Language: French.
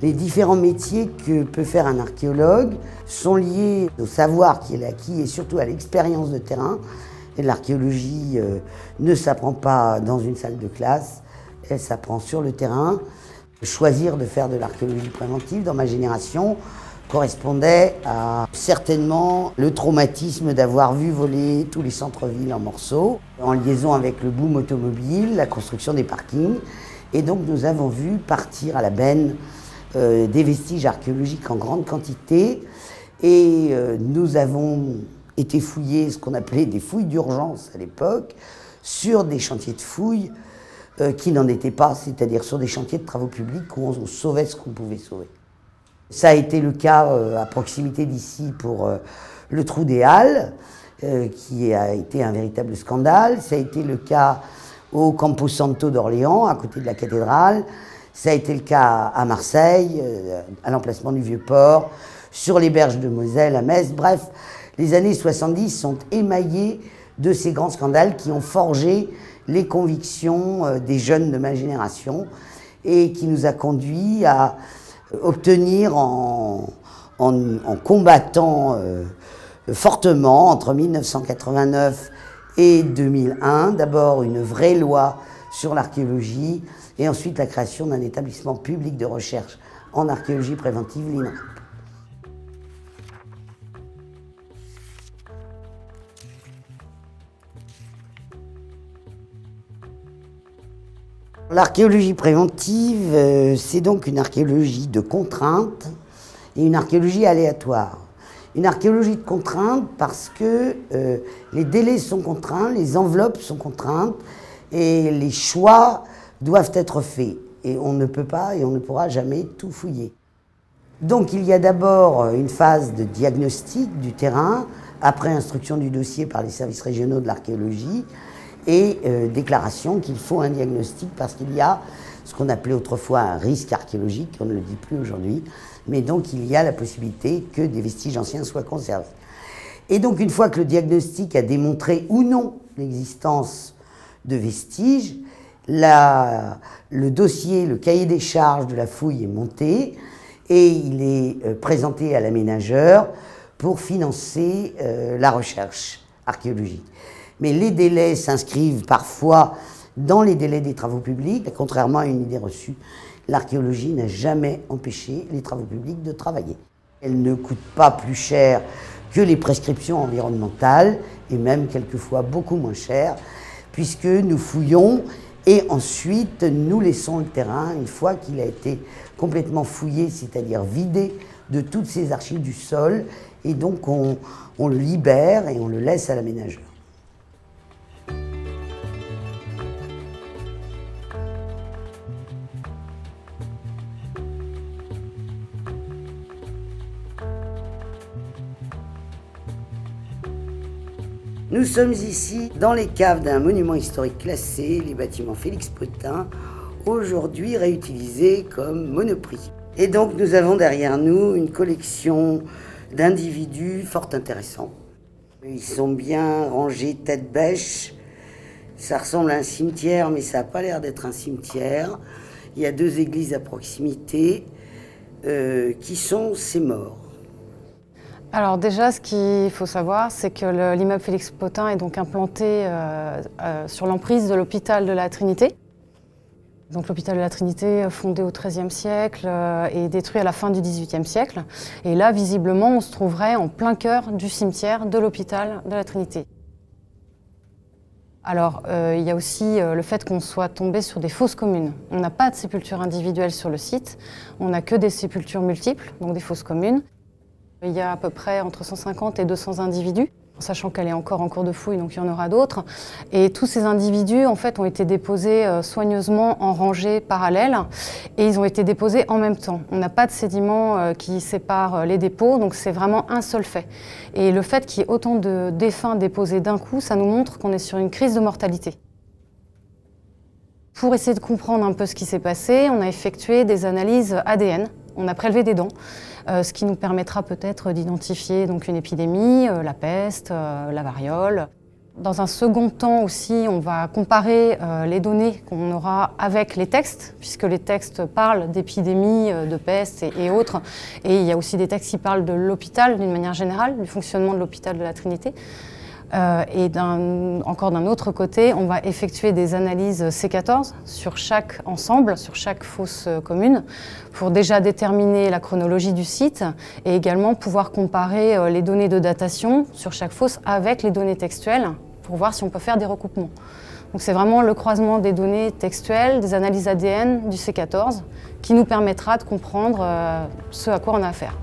Les différents métiers que peut faire un archéologue sont liés au savoir qu'il a acquis et surtout à l'expérience de terrain. L'archéologie euh, ne s'apprend pas dans une salle de classe, elle s'apprend sur le terrain. Choisir de faire de l'archéologie préventive dans ma génération correspondait à certainement le traumatisme d'avoir vu voler tous les centres-villes en morceaux, en liaison avec le boom automobile, la construction des parkings. Et donc nous avons vu partir à la benne euh, des vestiges archéologiques en grande quantité. Et euh, nous avons été fouillés, ce qu'on appelait des fouilles d'urgence à l'époque, sur des chantiers de fouilles euh, qui n'en étaient pas, c'est-à-dire sur des chantiers de travaux publics où on, sauvait ce qu'on pouvait sauver. Ça a été le cas à proximité d'ici pour le trou des Halles, qui a été un véritable scandale. Ça a été le cas au Campo Santo d'Orléans, à côté de la cathédrale. Ça a été le cas à Marseille, euh, à l'emplacement du Vieux-Port, sur les berges de Moselle, à Metz. Bref, les années 70 sont émaillées de ces grands scandales qui ont forgé les convictions euh, des jeunes de ma génération et qui nous a conduit à obtenir en, combattant euh, fortement entre 1989 et 2001, d'abord une vraie loi sur l'archéologie et ensuite la création d'un établissement public de recherche en archéologie préventive. L'archéologie préventive, euh, c'est donc une archéologie de contrainte et une archéologie aléatoire une archéologie de contrainte parce que euh, les délais sont contraints, les enveloppes sont contraintes et les choix doivent être faits. Et on ne peut pas et on ne pourra jamais tout fouiller. Donc il y a d'abord une phase de diagnostic du terrain, après instruction du dossier par les services régionaux de l'archéologie, et euh, déclaration qu'il faut un diagnostic parce qu'il y a ce qu'on appelait autrefois un risque archéologique, on ne le dit plus aujourd'hui, mais donc il y a la possibilité que des vestiges anciens soient conservés. Et donc une fois que le diagnostic a démontré ou non l'existence de vestiges, le dossier, le cahier des charges de la fouille est monté et il est euh, présenté à l'aménageur pour financer euh, la recherche archéologique. Mais les délais s'inscrivent parfois dans les délais des travaux publics, contrairement à une idée reçue l'archéologie n'a jamais empêché les travaux publics de travailler. Elle ne coûte pas plus cher que les prescriptions environnementales, et même quelquefois beaucoup moins cher, puisque nous fouillons et ensuite nous laissons le terrain, une fois qu'il a été complètement fouillé, c'est-à-dire vidé de toutes ces archives du sol, et donc on, on le libère et on le laisse à l'aménageur. Nous sommes ici dans les caves d'un monument historique classé, les bâtiments Félix Potin, aujourd'hui réutilisés comme monoprix. Et donc nous avons derrière nous une collection d'individus fort intéressants. Ils sont bien rangés tête bêche. Ça ressemble à un cimetière, mais ça n'a pas l'air d'être un cimetière. Il y a deux églises à proximité. Euh, qui sont ces morts alors déjà, ce qu'il faut savoir, c'est que l'immeuble Félix Potin est donc implanté euh, euh, sur l'emprise de l'hôpital de la Trinité. Donc l'hôpital de la Trinité, fondé au XIIIe siècle euh, et détruit à la fin du XVIIIe siècle. Et là, visiblement, on se trouverait en plein cœur du cimetière de l'hôpital de la Trinité. Alors, il y a aussi le fait qu'on soit tombé sur des fosses communes. On n'a pas de sépulture individuelle sur le site, on n'a que des sépultures multiples, donc des fosses communes. Il y a à peu près entre 150 et 200 individus, sachant qu'elle est encore en cours de fouille, donc il y en aura d'autres. Et tous ces individus, en fait, ont été déposés euh, soigneusement en rangées parallèles et ils ont été déposés en même temps. On n'a pas de sédiments euh, qui séparent euh, les dépôts, donc c'est vraiment un seul fait. Et le fait qu'il y ait autant de défunts déposés d'un coup, ça nous montre qu'on est sur une crise de mortalité. Pour essayer de comprendre un peu ce qui s'est passé, on a effectué des analyses ADN on a prélevé des dents, ce qui nous permettra peut-être d'identifier donc une épidémie, euh, la peste, euh, la variole. Dans un second temps aussi, on va comparer euh, les données qu'on aura avec les textes, puisque les textes parlent d'épidémies, euh, de peste et, autres. Et il y a aussi des textes qui parlent de l'hôpital d'une manière générale, du fonctionnement de l'hôpital de la Trinité. Euh, et encore d'un autre côté, on va effectuer des analyses C14 sur chaque ensemble, sur chaque fosse commune, pour déjà déterminer la chronologie du site et également pouvoir comparer les données de datation sur chaque fosse avec les données textuelles pour voir si on peut faire des recoupements. Donc c'est vraiment le croisement des données textuelles, des analyses ADN du C14 qui nous permettra de comprendre euh, ce à quoi on a affaire.